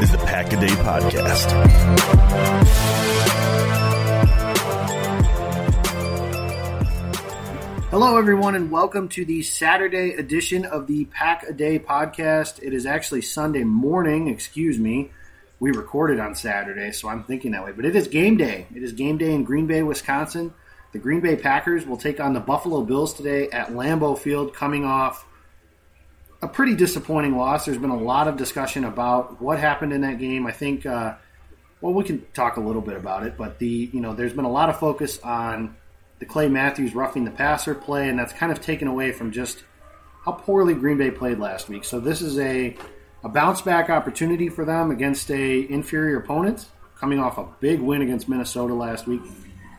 Is the Pack a Day Podcast. Hello, everyone, and welcome to the Saturday edition of the Pack a Day podcast. It is actually Sunday morning, excuse me. We recorded on Saturday, so I'm thinking that way. But it is game day. It is game day in Green Bay, Wisconsin. The Green Bay Packers will take on the Buffalo Bills today at Lambeau Field, coming off a pretty disappointing loss. There's been a lot of discussion about what happened in that game. I think, uh, well, we can talk a little bit about it, but the you know, there's been a lot of focus on the Clay Matthews roughing the passer play, and that's kind of taken away from just how poorly Green Bay played last week. So this is a a bounce back opportunity for them against a inferior opponent, coming off a big win against Minnesota last week.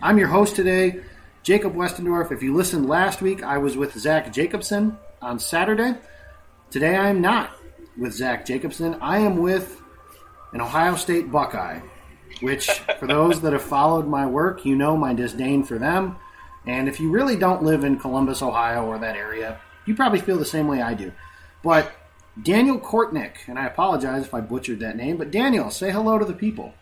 I'm your host today, Jacob Westendorf. If you listened last week, I was with Zach Jacobson on Saturday. Today I am not with Zach Jacobson. I am with an Ohio State Buckeye, which, for those that have followed my work, you know my disdain for them. And if you really don't live in Columbus, Ohio, or that area, you probably feel the same way I do. But Daniel Kortnick, and I apologize if I butchered that name, but Daniel, say hello to the people.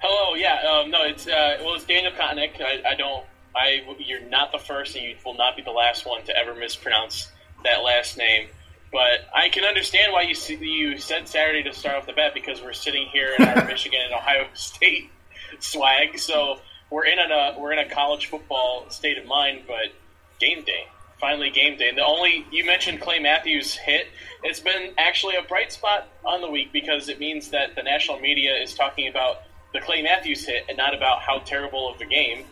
Hello, yeah, um, no, it's uh, well, it's Daniel Kotnick. I, I don't, I, you're not the first, and you will not be the last one to ever mispronounce that last name. But I can understand why you you said Saturday to start off the bet because we're sitting here in our Michigan and Ohio State swag, so we're in a uh, we're in a college football state of mind. But game day, finally game day. And the only you mentioned Clay Matthews hit. It's been actually a bright spot on the week because it means that the national media is talking about the Clay Matthews hit and not about how terrible of the game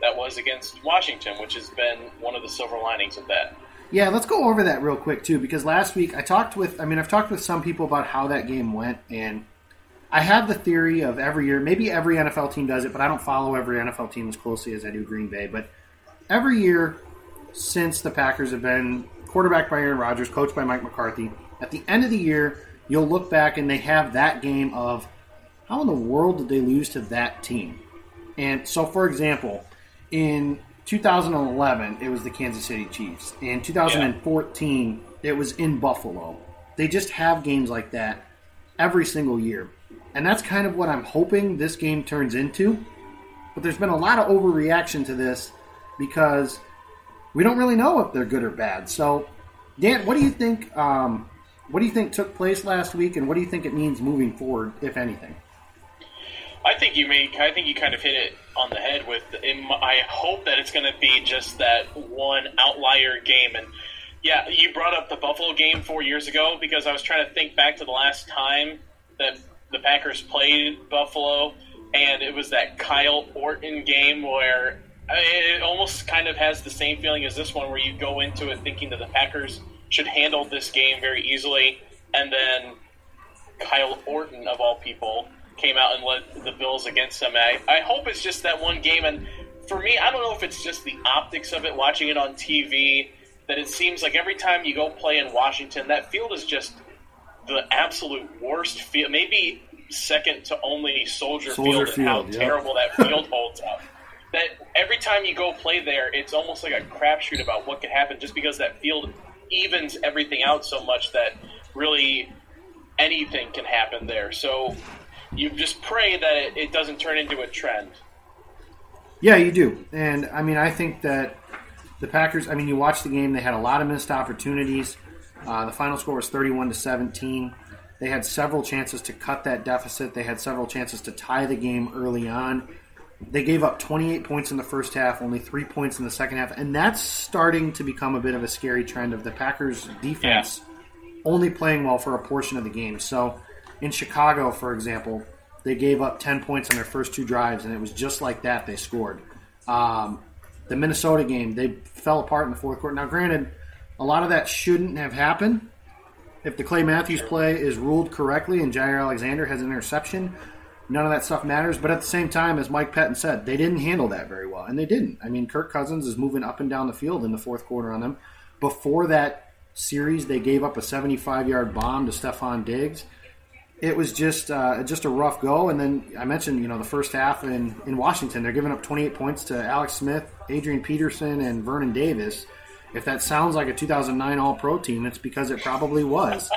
that was against Washington, which has been one of the silver linings of that. Yeah, let's go over that real quick too, because last week I talked with, I mean, I've talked with some people about how that game went, and I have the theory of every year, maybe every NFL team does it, but I don't follow every NFL team as closely as I do Green Bay. But every year since the Packers have been quarterbacked by Aaron Rodgers, coached by Mike McCarthy, at the end of the year, you'll look back and they have that game of how in the world did they lose to that team? And so, for example, in 2011, it was the Kansas City Chiefs. In 2014, yeah. it was in Buffalo. They just have games like that every single year. And that's kind of what I'm hoping this game turns into. But there's been a lot of overreaction to this because we don't really know if they're good or bad. So, Dan, what do you think? Um, what do you think took place last week, and what do you think it means moving forward, if anything? I think you make. I think you kind of hit it on the head with. I hope that it's going to be just that one outlier game. And yeah, you brought up the Buffalo game four years ago because I was trying to think back to the last time that the Packers played Buffalo, and it was that Kyle Orton game where it almost kind of has the same feeling as this one, where you go into it thinking that the Packers should handle this game very easily, and then Kyle Orton, of all people, came out and led the Bills against them. I, I hope it's just that one game, and for me, I don't know if it's just the optics of it, watching it on TV, that it seems like every time you go play in Washington, that field is just the absolute worst field. Maybe second to only Soldier, Soldier Field, and how yeah. terrible that field holds up. That every time you go play there, it's almost like a crapshoot about what could happen, just because that field evens everything out so much that really anything can happen there. So you just pray that it, it doesn't turn into a trend. Yeah, you do. And I mean, I think that the Packers. I mean, you watch the game; they had a lot of missed opportunities. Uh, the final score was thirty-one to seventeen. They had several chances to cut that deficit. They had several chances to tie the game early on. They gave up 28 points in the first half, only three points in the second half, and that's starting to become a bit of a scary trend of the Packers' defense only playing well for a portion of the game. So, in Chicago, for example, they gave up 10 points on their first two drives, and it was just like that they scored. Um, the Minnesota game, they fell apart in the fourth quarter. Now, granted, a lot of that shouldn't have happened. If the Clay Matthews play is ruled correctly and Jaire Alexander has an interception, none of that stuff matters. But at the same time, as Mike Pettine said, they didn't handle that very well, and they didn't. I mean, Kirk Cousins is moving up and down the field in the fourth quarter on them. Before that series, they gave up a 75-yard bomb to Stefon Diggs. It was just uh, just a rough go, and then I mentioned you know the first half in, in Washington, they're giving up 28 points to Alex Smith, Adrian Peterson, and Vernon Davis. If that sounds like a 2009 All Pro team, it's because it probably was.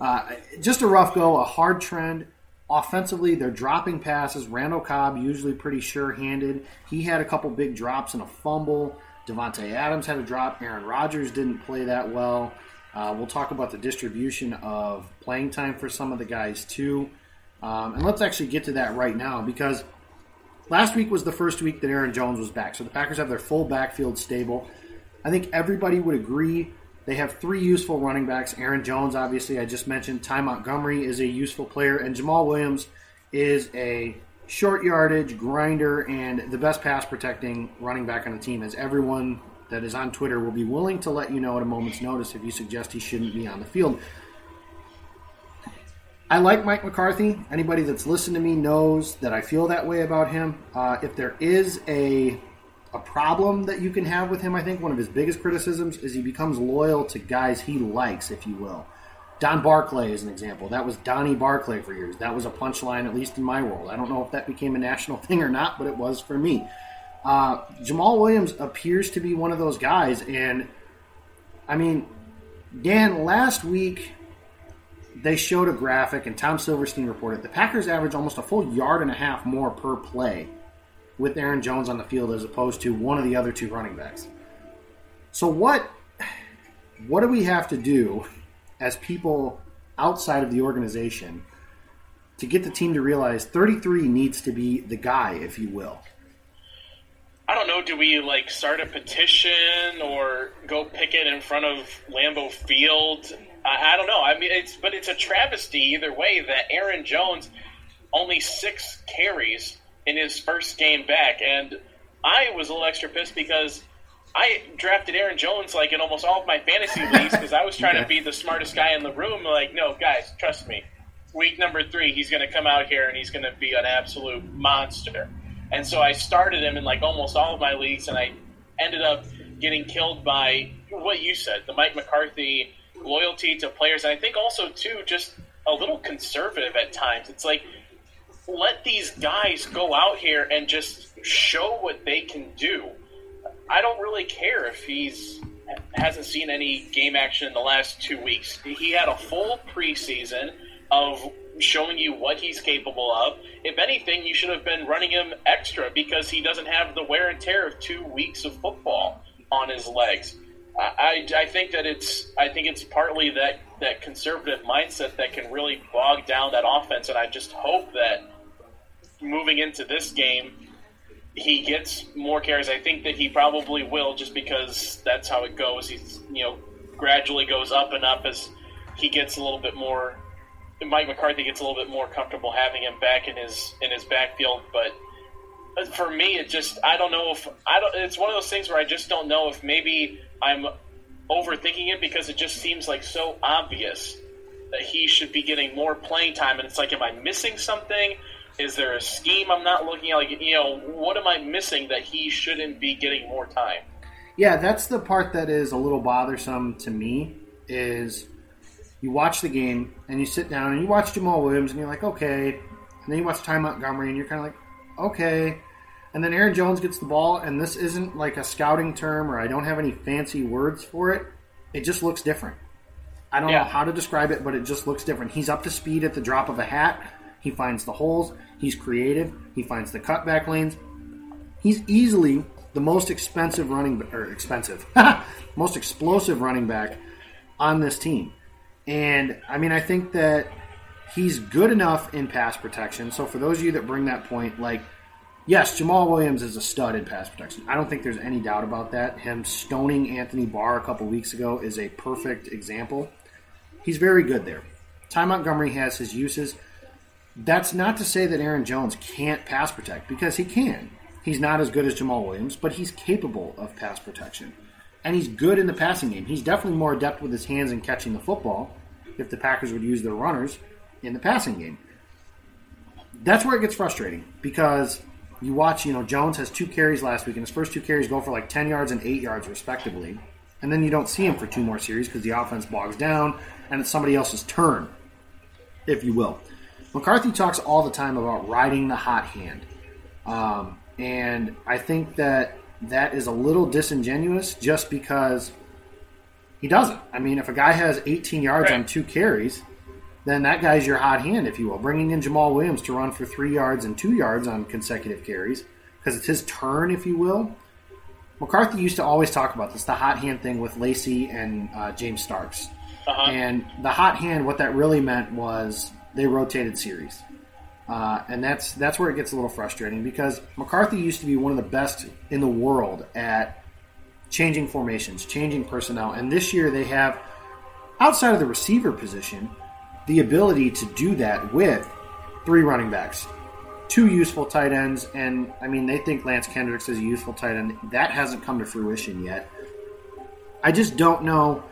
Uh, just a rough go, a hard trend. Offensively, they're dropping passes. Randall Cobb usually pretty sure-handed. He had a couple big drops and a fumble. Davante Adams had a drop. Aaron Rodgers didn't play that well. Uh, we'll talk about the distribution of playing time for some of the guys too. Um, and let's actually get to that right now because last week was the first week that Aaron Jones was back. So the Packers have their full backfield stable. I think everybody would agree they have three useful running backs. Aaron Jones, obviously, I just mentioned. Ty Montgomery is a useful player, and Jamaal Williams is a short yardage grinder and the best pass protecting running back on the team, as everyone that is on Twitter will be willing to let you know at a moment's notice if you suggest he shouldn't be on the field. I like Mike McCarthy. Anybody that's listened to me knows that I feel that way about him. Uh, if there is a a problem that you can have with him, I think one of his biggest criticisms is he becomes loyal to guys he likes, if you will. Don Barclay is an example. That was Donnie Barclay for years. That was a punchline, at least in my world. I don't know if that became a national thing or not, but it was for me. Uh, Jamaal Williams appears to be one of those guys, and I mean, Dan, last week they showed a graphic, and Tom Silverstein reported the Packers average almost a full yard and a half more per play with Aaron Jones on the field as opposed to one of the other two running backs. So what what do we have to do as people outside of the organization to get the team to realize 33 needs to be the guy, if you will? I don't know. Do we like start a petition or go picket in front of Lambeau Field? I, I don't know. I mean, it's but it's a travesty either way that Aaron Jones only six carries in his first game back, and I was a little extra pissed because I drafted Aaron Jones like in almost all of my fantasy leagues because I was trying to be the smartest guy in the room. Like, no, guys, trust me. Week number three, he's going to come out here and he's going to be an absolute monster. And so I started him in like almost all of my leagues, and I ended up getting killed by what you said, the Mike McCarthy loyalty to players. And I think also too, just a little conservative at times. It's like let these guys go out here and just show what they can do. I don't really care if he's hasn't seen any game action in the last two weeks. He had a full preseason of showing you what he's capable of. If anything, you should have been running him extra because he doesn't have the wear and tear of two weeks of football on his legs. I, I think that it's I think it's partly that that conservative mindset that can really bog down that offense, and I just hope that moving into this game, he gets more carries. I think that he probably will, just because that's how it goes. He's you know gradually goes up and up as he gets a little bit more. Mike McCarthy gets a little bit more comfortable having him back in his in his backfield, but for me, it just I don't know if I don't. It's one of those things where I just don't know if maybe I'm overthinking it because it just seems like so obvious that he should be getting more playing time, and it's like, am I missing something? Is there a scheme I'm not looking at? Like, you know, what am I missing that he shouldn't be getting more time? Yeah, that's the part that is a little bothersome to me. Is you watch the game and you sit down and you watch Jamaal Williams and you're like, okay, and then you watch Ty Montgomery and you're kind of like, okay, and then Aaron Jones gets the ball, and this isn't like a scouting term or I don't have any fancy words for it. It just looks different. I don't yeah. know how to describe it, but it just looks different. He's up to speed at the drop of a hat. He finds the holes. He's creative. He finds the cutback lanes. He's easily the most expensive running or expensive, most explosive running back on this team. And I mean, I think that he's good enough in pass protection. So for those of you that bring that point, like Yes, Jamaal Williams is a stud in pass protection. I don't think there's any doubt about that. Him stoning Anthony Barr a couple weeks ago is a perfect example. He's very good there. Ty Montgomery has his uses. That's not to say that Aaron Jones can't pass protect because he can. He's not as good as Jamaal Williams, but he's capable of pass protection. And he's good in the passing game. He's definitely more adept with his hands in catching the football if the Packers would use their runners in the passing game. That's where it gets frustrating because you watch, you know, Jones has two carries last week, and his first two carries go for like 10 yards and 8 yards, respectively. And then you don't see him for two more series because the offense bogs down and it's somebody else's turn, if you will. McCarthy talks all the time about riding the hot hand. Um, and I think that that is a little disingenuous just because he doesn't. I mean, if a guy has 18 yards right. on two carries, then that guy's your hot hand, if you will. Bringing in Jamaal Williams to run for three yards and two yards on consecutive carries because it's his turn, if you will. McCarthy used to always talk about this, the hot hand thing with Lacy and uh, James Starks. Uh-huh. And the hot hand, what that really meant was they rotated series. Uh, and that's that's where it gets a little frustrating because McCarthy used to be one of the best in the world at changing formations, changing personnel. And this year they have, outside of the receiver position, the ability to do that with three running backs, two useful tight ends, and I mean, they think Lance Kendricks is a useful tight end. That hasn't come to fruition yet. I just don't know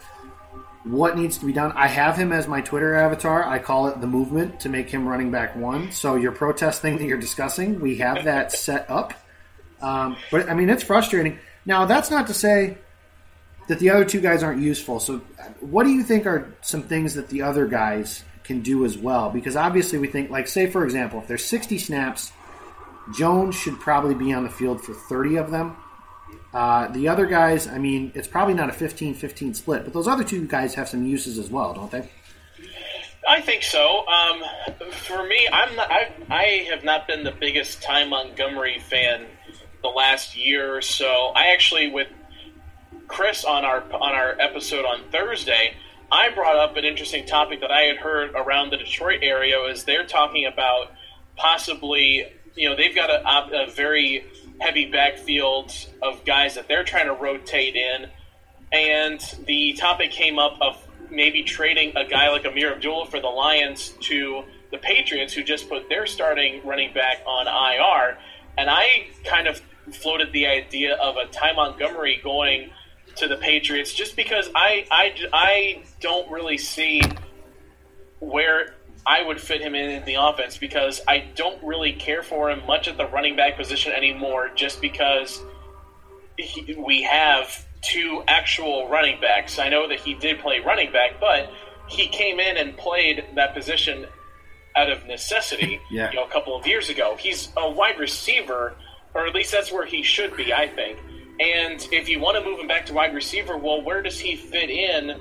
what needs to be done. I have him as my Twitter avatar. I call it the movement to make him running back one. So, your protest thing that you're discussing, we have that set up. Um, but I mean, it's frustrating. Now, that's not to say that the other two guys aren't useful. So, what do you think are some things that the other guys can do as well? Because obviously, we think, like, say, for example, if there's 60 snaps, Jones should probably be on the field for 30 of them. Uh, the other guys, I mean, it's probably not a 15 15 split, but those other two guys have some uses as well, don't they? I think so. Um, for me, I'm not, I, I have not been the biggest Ty Montgomery fan the last year or so. I actually, with Chris on our on our episode on Thursday, I brought up an interesting topic that I had heard around the Detroit area. Is they're talking about possibly, you know, they've got a, a very heavy backfield of guys that they're trying to rotate in, and the topic came up of maybe trading a guy like Ameer Abdullah for the Lions to the Patriots, who just put their starting running back on IR. And I kind of floated the idea of a Ty Montgomery going to the Patriots just because I, I, I don't really see where I would fit him in, in the offense because I don't really care for him much at the running back position anymore just because he, we have two actual running backs. I know that he did play running back, but he came in and played that position out of necessity yeah. you know, a couple of years ago. He's a wide receiver, or at least that's where he should be, I think. And if you want to move him back to wide receiver, well, where does he fit in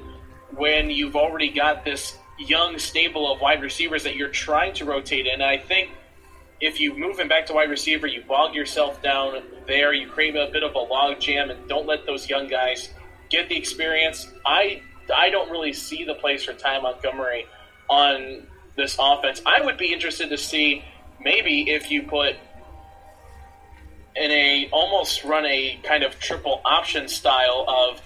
when you've already got this young stable of wide receivers that you're trying to rotate in? And I think if you move him back to wide receiver, you bog yourself down there, you create a bit of a log jam, and don't let those young guys get the experience. I I don't really see the place for Ty Montgomery on this offense. I would be interested to see maybe if you put in a almost run a kind of triple option style of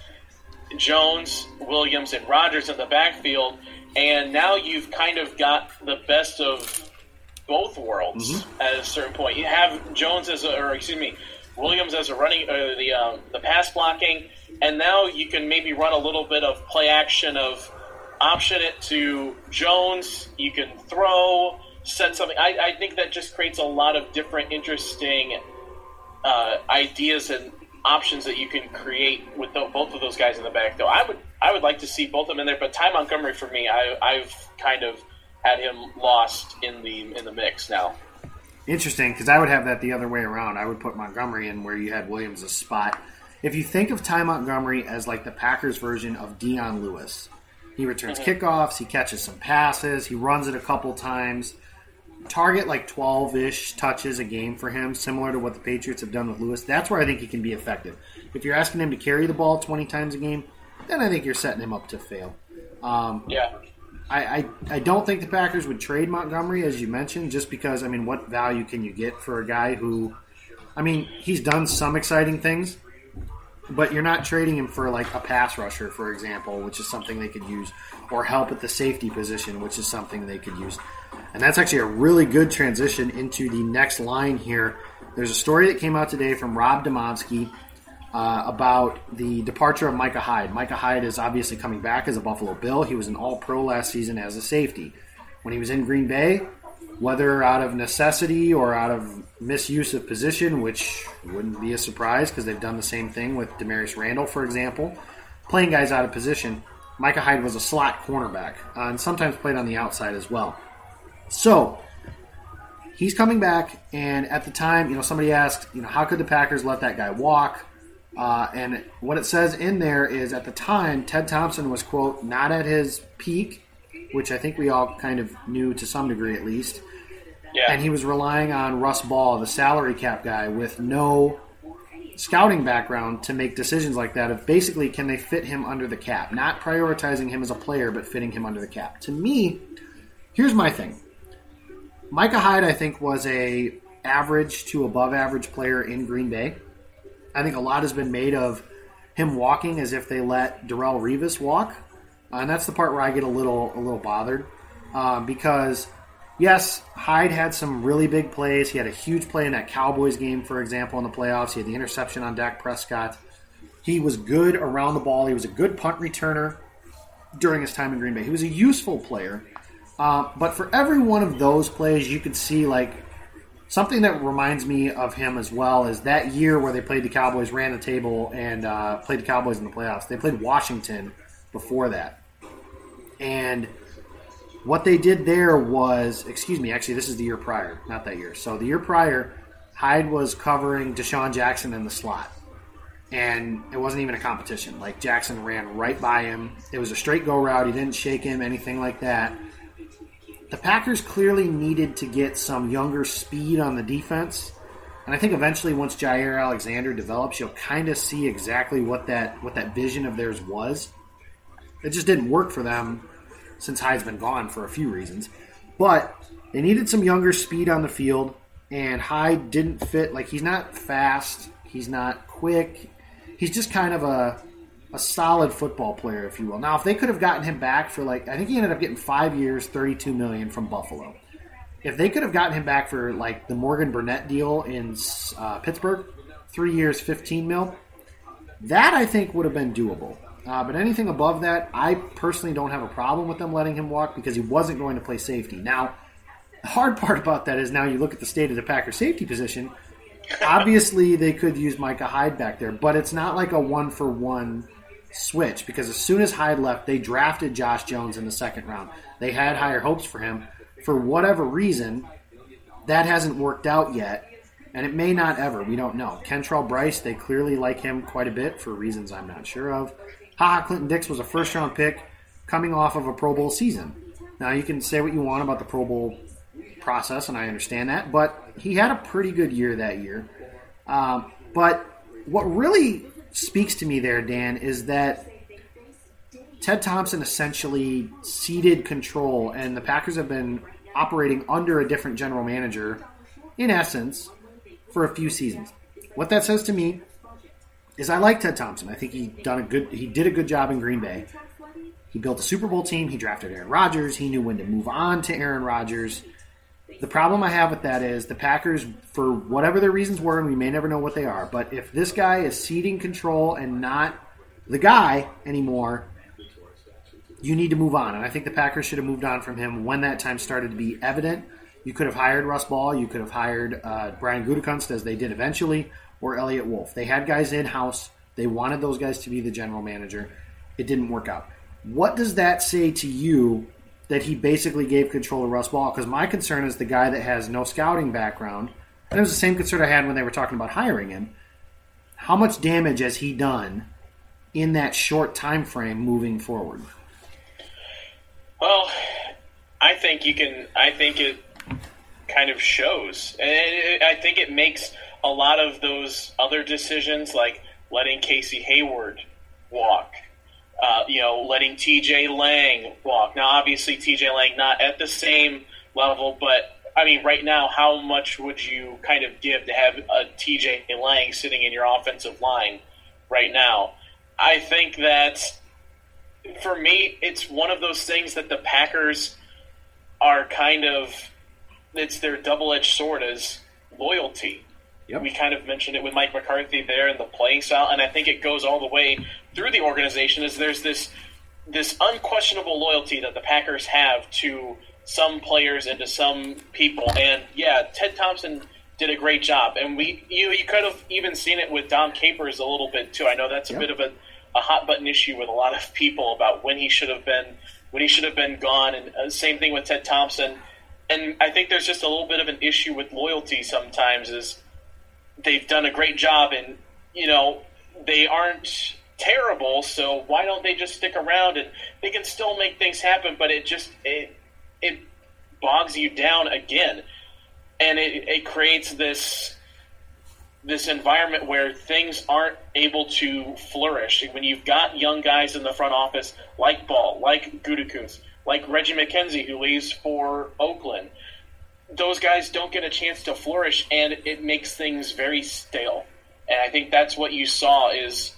Jones, Williams, and Rodgers in the backfield, and now you've kind of got the best of both worlds mm-hmm. at a certain point. You have Jones as a, or excuse me, Williams as a running, uh, the um, the pass blocking, and now you can maybe run a little bit of play action of option it to Jones. You can throw, set something. I, I think that just creates a lot of different interesting uh, ideas and options that you can create with the, both of those guys in the back. Though I would I would like to see both of them in there, but Ty Montgomery for me, I, I've kind of had him lost in the in the mix now. Interesting, because I would have that the other way around. I would put Montgomery in where you had Williams a spot. If you think of Ty Montgomery as like the Packers version of Dion Lewis, he returns mm-hmm. kickoffs, he catches some passes, he runs it a couple times. Target like 12 ish touches a game for him, similar to what the Patriots have done with Lewis. That's where I think he can be effective. If you're asking him to carry the ball 20 times a game, then I think you're setting him up to fail. Um, yeah. I, I, I don't think the Packers would trade Montgomery, as you mentioned, just because, I mean, what value can you get for a guy who, I mean, he's done some exciting things, but you're not trading him for like a pass rusher, for example, which is something they could use, or help at the safety position, which is something they could use. And that's actually a really good transition into the next line here. There's a story that came out today from Rob Demovsky uh, about the departure of Micah Hyde. Micah Hyde is obviously coming back as a Buffalo Bill. He was an All Pro last season as a safety. When he was in Green Bay, whether out of necessity or out of misuse of position, which wouldn't be a surprise because they've done the same thing with Damarious Randall, for example, playing guys out of position. Micah Hyde was a slot cornerback uh, and sometimes played on the outside as well. So he's coming back, and at the time, you know, somebody asked, you know, how could the Packers let that guy walk? Uh, and what it says in there is at the time, Ted Thompson was, quote, not at his peak, which I think we all kind of knew to some degree at least. Yeah. And he was relying on Russ Ball, the salary cap guy, with no scouting background to make decisions like that of basically can they fit him under the cap, not prioritizing him as a player, but fitting him under the cap. To me, here's my thing. Micah Hyde, I think, was a average to above average player in Green Bay. I think a lot has been made of him walking as if they let Darrelle Revis walk, uh, and that's the part where I get a little a little bothered um, because yes, Hyde had some really big plays. He had a huge play in that Cowboys game, for example, in the playoffs. He had the interception on Dak Prescott. He was good around the ball. He was a good punt returner during his time in Green Bay. He was a useful player. Uh, but for every one of those plays, you could see like Something that reminds me of him as well is that year where they played the Cowboys, ran the table, and uh, played the Cowboys in the playoffs. They played Washington before that. And what they did there was, excuse me, actually, this is the year prior, not that year. So the year prior, Hyde was covering DeSean Jackson in the slot. And it wasn't even a competition. Like Jackson ran right by him. It was a straight go route. He didn't shake him, anything like that the Packers clearly needed to get some younger speed on the defense. And I think eventually, once Jaire Alexander develops, you'll kind of see exactly what that what that vision of theirs was. It just didn't work for them since Hyde's been gone for a few reasons. But they needed some younger speed on the field, and Hyde didn't fit. Like he's not fast, he's not quick. He's just kind of a a solid football player, if you will. Now, if they could have gotten him back for like, I think he ended up getting five years, thirty-two million from Buffalo. If they could have gotten him back for like the Morgan Burnett deal in uh, Pittsburgh, three years, fifteen mil, that I think would have been doable. Uh, but anything above that, I personally don't have a problem with them letting him walk because he wasn't going to play safety. Now, the hard part about that is now you look at the state of the Packers safety position. Obviously, they could use Micah Hyde back there, but it's not like a one for one switch because as soon as Hyde left, they drafted Josh Jones in the second round. They had higher hopes for him. For whatever reason, that hasn't worked out yet, and it may not ever. We don't know. Kentrell Brice, they clearly like him quite a bit for reasons I'm not sure of. Ha Ha, Clinton Dix was a first round pick coming off of a Pro Bowl season. Now, you can say what you want about the Pro Bowl process, and I understand that, but he had a pretty good year that year. Um, but what really speaks to me there, Dan, is that Ted Thompson essentially ceded control, and the Packers have been operating under a different general manager, in essence, for a few seasons. What that says to me is I like Ted Thompson. I think he done a good he did a good job in Green Bay. He built a Super Bowl team. He drafted Aaron Rodgers. He knew when to move on to Aaron Rodgers. The problem I have with that is the Packers, for whatever their reasons were, and we may never know what they are, but if this guy is ceding control and not the guy anymore, you need to move on. And I think the Packers should have moved on from him when that time started to be evident. You could have hired Russ Ball. You could have hired uh, Brian Gutekunst, as they did eventually, or Eliot Wolf. They had guys in house. They wanted those guys to be the general manager. It didn't work out. What does that say to you that he basically gave control to Russ Ball? Because my concern is the guy that has no scouting background, and it was the same concern I had when they were talking about hiring him. How much damage has he done in that short time frame moving forward? Well, I think you can. I think it kind of shows, and I think it makes a lot of those other decisions, like letting Casey Hayward walk, uh, you know, letting T.J. Lang walk. Now, obviously, T.J. Lang not at the same level, but I mean, right now, how much would you kind of give to have a T.J. Lang sitting in your offensive line right now? I think that for me, it's one of those things that the Packers are kind of it's their double edged sword as loyalty. Yep. We kind of mentioned it with Mike McCarthy there and the playing style, and I think it goes all the way through the organization. Is there's this this unquestionable loyalty that the Packers have to some players and to some people, and yeah, Ted Thompson did a great job, and we you you could have even seen it with Dom Capers a little bit too. I know that's a yep. bit of a a hot button issue with a lot of people about when he should have been when he should have been gone, and uh, same thing with Ted Thompson. And I think there's just a little bit of an issue with loyalty sometimes. Is they've done a great job, and you know they aren't terrible, so why don't they just stick around and they can still make things happen? But it just it it bogs you down again, and it, it creates this this environment where things aren't able to flourish. When you've got young guys in the front office like Ball, like Gutekunst, like Reggie McKenzie who leaves for Oakland, those guys don't get a chance to flourish, and it makes things very stale. And I think that's what you saw is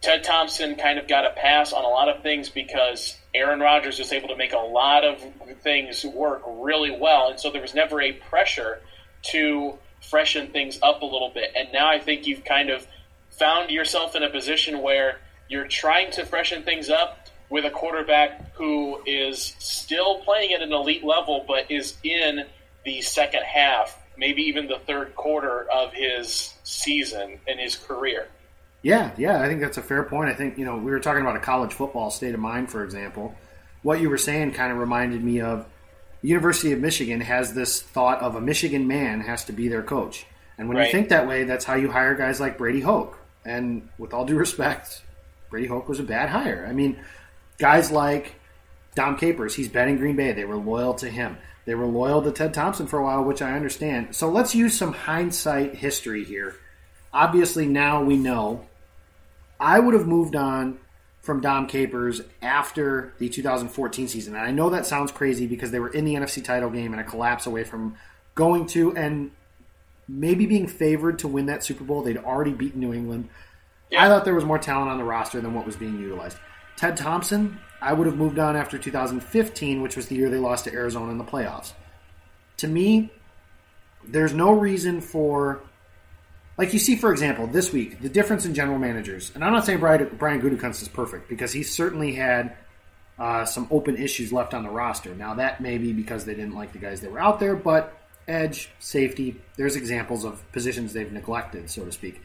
Ted Thompson kind of got a pass on a lot of things because Aaron Rodgers was able to make a lot of things work really well, and so there was never a pressure to freshen things up a little bit. And now I think you've kind of found yourself in a position where you're trying to freshen things up with a quarterback who is still playing at an elite level, but is in the second half, maybe even the third quarter of his season and his career. Yeah, yeah, I think that's a fair point. I think, you know, we were talking about a college football state of mind, for example. What you were saying kind of reminded me of the University of Michigan has this thought of a Michigan man has to be their coach. And when right. you think that way, that's how you hire guys like Brady Hoke. And with all due respect, Brady Hoke was a bad hire. I mean, guys like Dom Capers, he's been in Green Bay. They were loyal to him. They were loyal to Ted Thompson for a while, which I understand. So let's use some hindsight history here. Obviously, now we know. I would have moved on from Dom Capers after the 2014 season. And I know that sounds crazy because they were in the NFC title game and a collapse away from going to and maybe being favored to win that Super Bowl. They'd already beaten New England. Yeah. I thought there was more talent on the roster than what was being utilized. Ted Thompson, I would have moved on after 2015, which was the year they lost to Arizona in the playoffs. To me, there's no reason for like you see, for example, this week, the difference in general managers. And I'm not saying Brian, Brian Gutekunst is perfect because he certainly had uh, some open issues left on the roster. Now, that may be because they didn't like the guys that were out there, but edge, safety, there's examples of positions they've neglected, so to speak.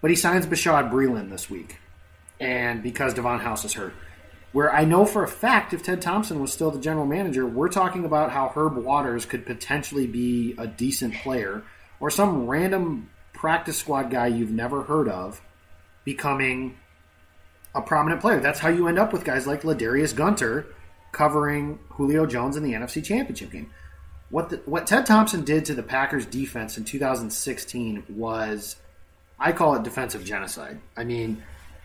But he signs Bashaud Breeland this week, and because Davon House is hurt. Where I know for a fact if Ted Thompson was still the general manager, we're talking about how Herb Waters could potentially be a decent player, or some random practice squad guy you've never heard of becoming a prominent player. That's how you end up with guys like LaDarius Gunter covering Julio Jones in the NFC Championship game. What the, what Ted Thompson did to the Packers defense in 2016 was I call it defensive genocide. I mean,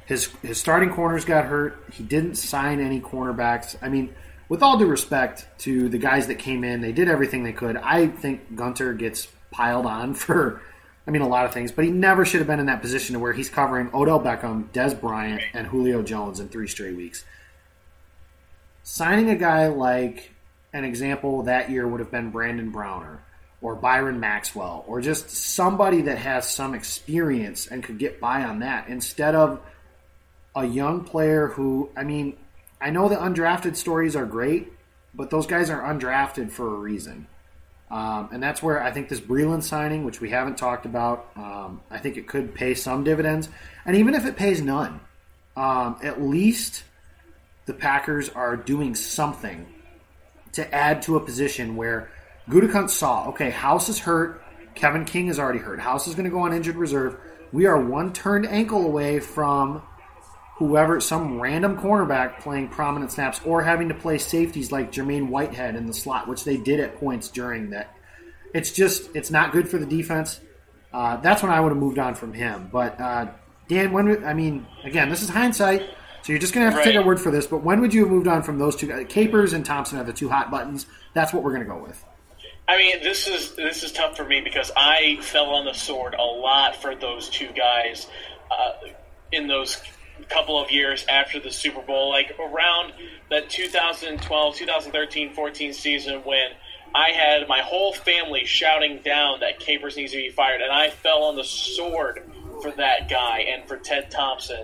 his his starting corners got hurt. He didn't sign any cornerbacks. I mean, with all due respect to the guys that came in, they did everything they could. I think Gunter gets piled on for, I mean, a lot of things, but he never should have been in that position to where he's covering Odell Beckham, Dez Bryant, and Julio Jones in three straight weeks. Signing a guy like an example that year would have been Brandon Browner or Byron Maxwell or just somebody that has some experience and could get by on that instead of a young player who, I mean, I know the undrafted stories are great, but those guys are undrafted for a reason. Um, and that's where I think this Breeland signing, which we haven't talked about, um, I think it could pay some dividends. And even if it pays none, um, at least the Packers are doing something to add to a position where Gutekunst saw, okay, House is hurt. Kevin King is already hurt. House is going to go on injured reserve. We are one turned ankle away from whoever, some random cornerback playing prominent snaps or having to play safeties like Jermaine Whitehead in the slot, which they did at points during that. It's just, it's not good for the defense. Uh, that's when I would have moved on from him. But uh, Dan, when I mean, again, this is hindsight, so you're just going to have to Right. take our word for this. But when would you have moved on from those two guys? Capers and Thompson are the two hot buttons. That's what we're going to go with. I mean, this is this is tough for me because I fell on the sword a lot for those two guys uh, in those couple of years after the Super Bowl, like around that 2012, 2013, 14 season when I had my whole family shouting down that Capers needs to be fired, and I fell on the sword for that guy and for Ted Thompson.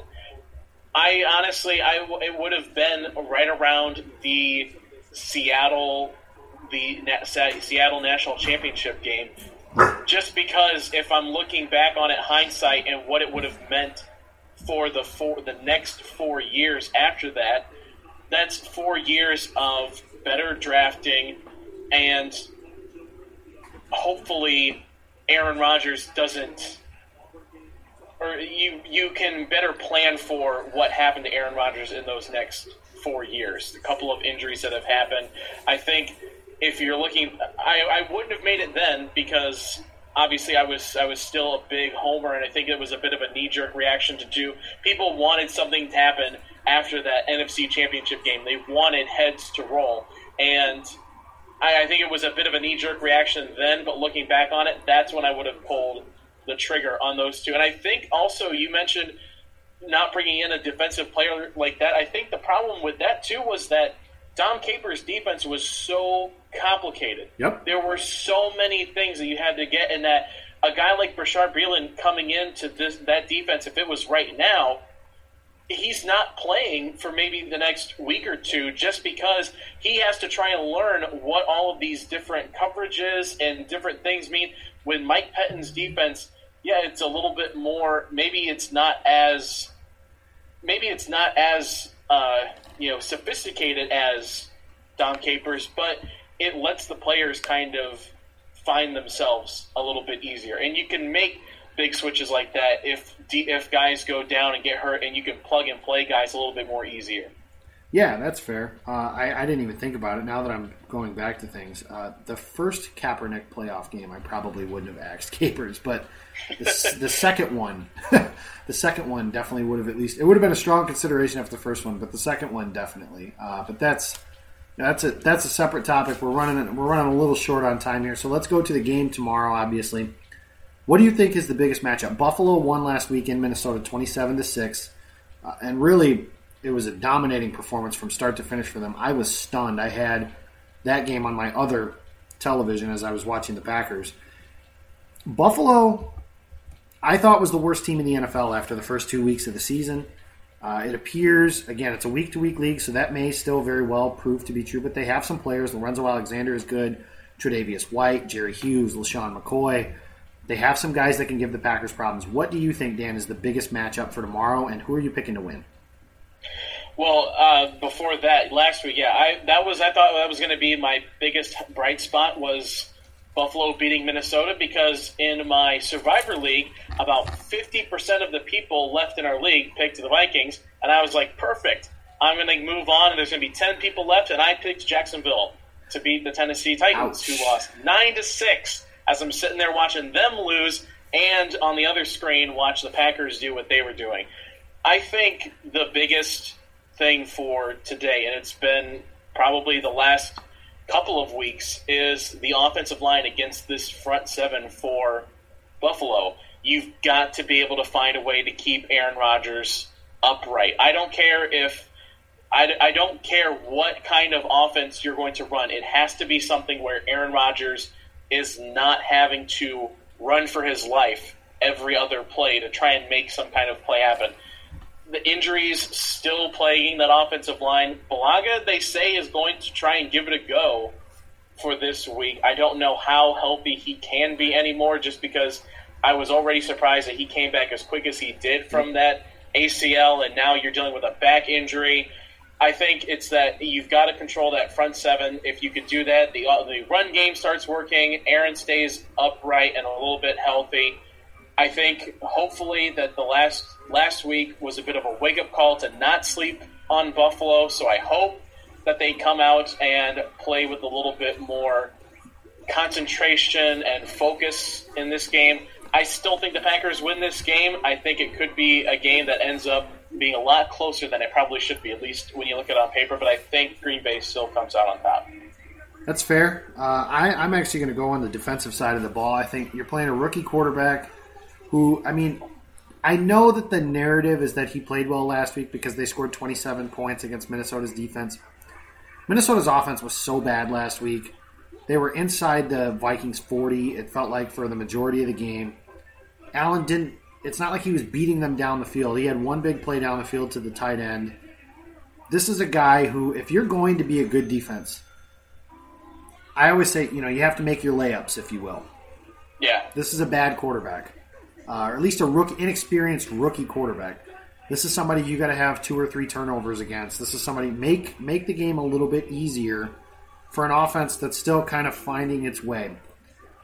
I honestly, I it would have been right around the Seattle, the Na- Seattle national championship game, just because if I'm looking back on it, hindsight and what it would have meant for the four, the next four years after that, that's four years of better drafting and hopefully Aaron Rodgers doesn't or you you can better plan for what happened to Aaron Rodgers in those next four years. A couple of injuries that have happened. I think if you're looking, I, I wouldn't have made it then because obviously I was I was still a big homer, and I think it was a bit of a knee jerk reaction to do. People wanted something to happen after that NFC Championship game. They wanted heads to roll, and I, I think it was a bit of a knee jerk reaction then. But looking back on it, that's when I would have pulled the trigger on those two. And I think also you mentioned not bringing in a defensive player like that. I think the problem with that too was that Dom Capers' defense was so complicated. Yep. There were so many things that you had to get, and that a guy like Brashard Breeland coming into this that defense, if it was right now, he's not playing for maybe the next week or two just because he has to try and learn what all of these different coverages and different things mean. When Mike Pettine's defense, yeah, it's a little bit more. Maybe it's not as maybe it's not as uh, you know sophisticated as Dom Capers, but it lets the players kind of find themselves a little bit easier, and you can make big switches like that if if guys go down and get hurt, and you can plug and play guys a little bit more easier. Yeah, that's fair. Uh, I, I didn't even think about it. Now that I'm going back to things, uh, the first Kaepernick playoff game, I probably wouldn't have axed Capers, but the, the second one, the second one definitely would have at least. It would have been a strong consideration after the first one, but the second one definitely. Uh, but that's that's a that's a separate topic. We're running we're running a little short on time here, so let's go to the game tomorrow. Obviously, what do you think is the biggest matchup? Buffalo won last week in Minnesota, twenty-seven to six, uh, and really it was a dominating performance from start to finish for them. I was stunned. I had that game on my other television as I was watching the Packers. Buffalo, I thought was the worst team in the NFL after the first two weeks of the season. Uh, it appears, again, it's a week to week league, so that may still very well prove to be true, but they have some players. Lorenzo Alexander is good, Tre'Davious White, Jerry Hughes, LeSean McCoy. They have some guys that can give the Packers problems. What do you think, Dan, is the biggest matchup for tomorrow, and who are you picking to win? Well, uh, before that, last week, yeah, I that was I thought that was going to be my biggest bright spot was Buffalo beating Minnesota because in my Survivor League, about fifty percent of the people left in our league picked the Vikings, and I was like, perfect. I'm going to move on, and there's going to be ten people left, and I picked Jacksonville to beat the Tennessee Titans, Ouch. who lost nine to six. As I'm sitting there watching them lose, and on the other screen watch the Packers do what they were doing. I think the biggest thing for today, and it's been probably the last couple of weeks, is the offensive line against this front seven for Buffalo. You've got to be able to find a way to keep Aaron Rodgers upright. I don't care if I, I don't care what kind of offense you're going to run. It has to be something where Aaron Rodgers is not having to run for his life every other play to try and make some kind of play happen. The injuries still plaguing that offensive line. Bulaga, they say, is going to try and give it a go for this week. I don't know how healthy he can be anymore just because I was already surprised that he came back as quick as he did from that ACL, and now you're dealing with a back injury. I think it's that you've got to control that front seven. If you could do that, the uh, the run game starts working. Aaron stays upright and a little bit healthy. I think hopefully that the last last week was a bit of a wake up call to not sleep on Buffalo. So I hope that they come out and play with a little bit more concentration and focus in this game. I still think the Packers win this game. I think it could be a game that ends up being a lot closer than it probably should be, at least when you look at it on paper. But I think Green Bay still comes out on top. That's fair. Uh, I, I'm actually going to go on the defensive side of the ball. I think you're playing a rookie quarterback who, I mean, I know that the narrative is that he played well last week because they scored 27 points against Minnesota's defense. Minnesota's offense was so bad last week. They were inside the Vikings 40, it felt like, for the majority of the game. Allen didn't it's not like he was beating them down the field. He had one big play down the field to the tight end. This is a guy who, if you're going to be a good defense, I always say, you know, you have to make your layups, if you will. Yeah. This is a bad quarterback, uh, or at least a rookie, inexperienced rookie quarterback. This is somebody you got to have two or three turnovers against. This is somebody make make the game a little bit easier for an offense that's still kind of finding its way.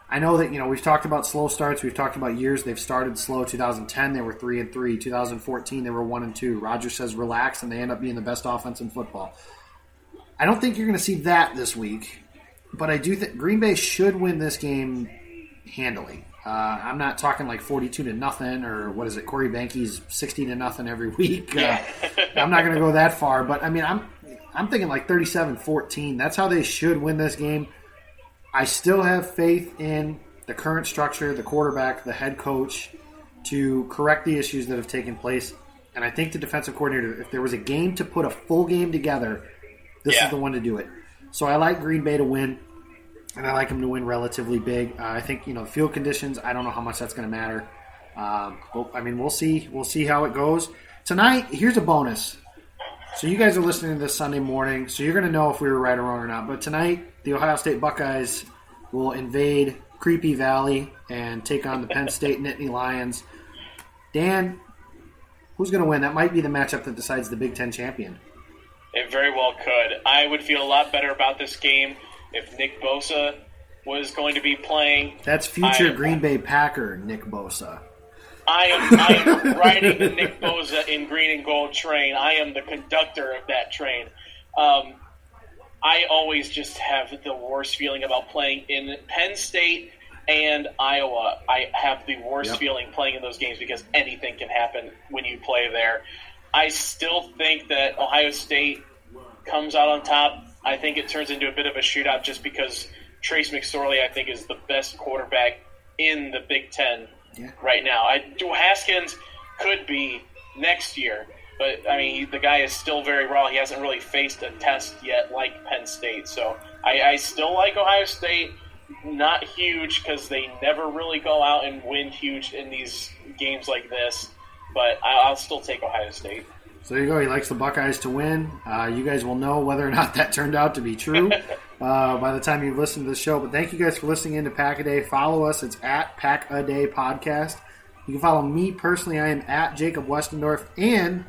I know that you know we've talked about slow starts. We've talked about years they've started slow. 2010 they were three and three. 2014 they were one and two. Rodgers says relax, and they end up being the best offense in football. I don't think you're going to see that this week, but I do think Green Bay should win this game handily. Uh, I'm not talking like 42 to nothing or what is it? Corey Behnke's 60 to nothing every week. Uh, I'm not going to go that far, but I mean I'm I'm thinking like 37-14. That's how they should win this game. I still have faith in the current structure, the quarterback, the head coach to correct the issues that have taken place. And I think the defensive coordinator, if there was a game to put a full game together, this Yeah. is the one to do it. So I like Green Bay to win, and I like them to win relatively big. Uh, I think you know field conditions. I don't know how much that's going to matter. Um, well, I mean, we'll see. We'll see how it goes tonight. Here's a bonus. So you guys are listening to this Sunday morning, so you're going to know if we were right or wrong or not. But tonight, the Ohio State Buckeyes will invade Creepy Valley and take on the Penn State Nittany Lions. Dan, who's going to win? That might be the matchup that decides the Big Ten champion. It very well could. I would feel a lot better about this game if Nick Bosa was going to be playing. That's future I- Green Bay Packer Nick Bosa. I am, I am riding the Nick Bosa in green and gold train. I am the conductor of that train. Um, I always just have the worst feeling about playing in Penn State and Iowa. I have the worst Yep. feeling playing in those games because anything can happen when you play there. I still think that Ohio State comes out on top. I think it turns into a bit of a shootout just because Trace McSorley, I think, is the best quarterback in the Big Ten Yeah. right now. I, Haskins could be next year, but I mean, the guy is still very raw. He hasn't really faced a test yet like Penn State. So I, I still like Ohio State. Not huge because they never really go out and win huge in these games like this, but I, I'll still take Ohio State. So there you go. He likes the Buckeyes to win. Uh, you guys will know whether or not that turned out to be true uh, by the time you've listened to the show. But thank you guys for listening in to Pack a Day. Follow us. It's at Pack a Day Podcast. You can follow me personally. I am at Jacob Westendorf. And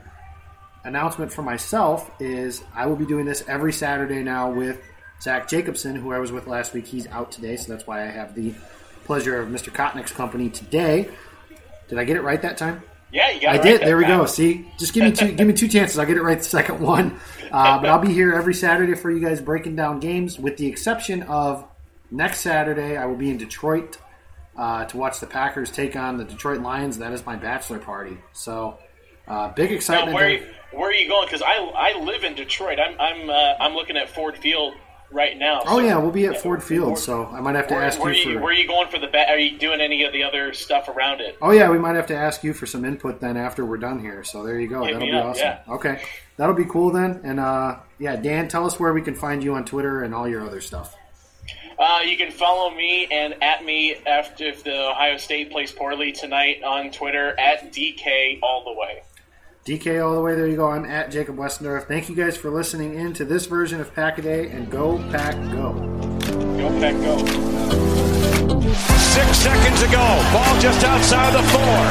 announcement for myself is I will be doing this every Saturday now with Zach Jacobson, who I was with last week. He's out today, so that's why I have the pleasure of Mr. Kotnick's company today. Did I get it right that time? Yeah, you got I did. There we time. go. See, just give me two. give me two chances. I'll get it right the second one. Uh, but I'll be here every Saturday for you guys breaking down games, with the exception of next Saturday. I will be in Detroit uh, to watch the Packers take on the Detroit Lions. That is my bachelor party. So uh, big Now, excitement. where, there. where are you going? Because I, I live in Detroit. I'm I'm uh, I'm looking at Ford Field right now. Oh so- yeah, we'll be at Ford Field, Where- so I might have to where, ask where you you, for. where are you going for the bet? Are you doing any of the other stuff around it? Oh yeah, we might have to ask you for some input then after we're done here. So there you go. Hit That'll be up, awesome. yeah. Okay, that'll be cool then. And uh, yeah, Dan, tell us where we can find you on Twitter and all your other stuff. Uh, you can follow me and at me after if the Ohio State plays poorly tonight on Twitter at DK all the way. DK all the way. There you go. I'm at Jacob Westendorf. Thank you guys for listening in to this version of Pack a Day and go Pack Go. Go Pack Go. Six seconds ago, ball just outside the four.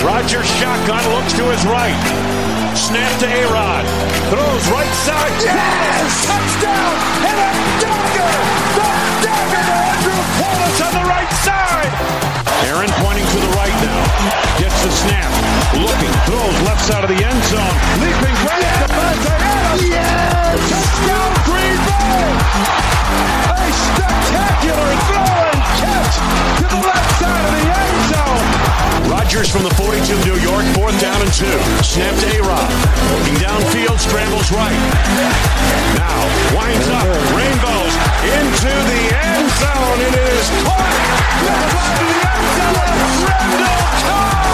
Rodgers shotgun looks to his right. Snap to A-Rod. Throws right side. Yes! Touchdown! And a dagger! The dagger to Andrew Paulus on the right side! Aaron pointing to the right now. Gets the snap. Looking. Throws left side of the end zone. Leaping right at Davante Adams. Yes! Touchdown Green Bay! A spectacular throw and catch to the left side of the end zone. Rodgers from the 42 of New York, fourth down and two. Snap to A-Rod. Looking downfield, scrambles right. Now winds up, rainbows into the end zone. It is caught. Left side of the end zone. Randall Cobb.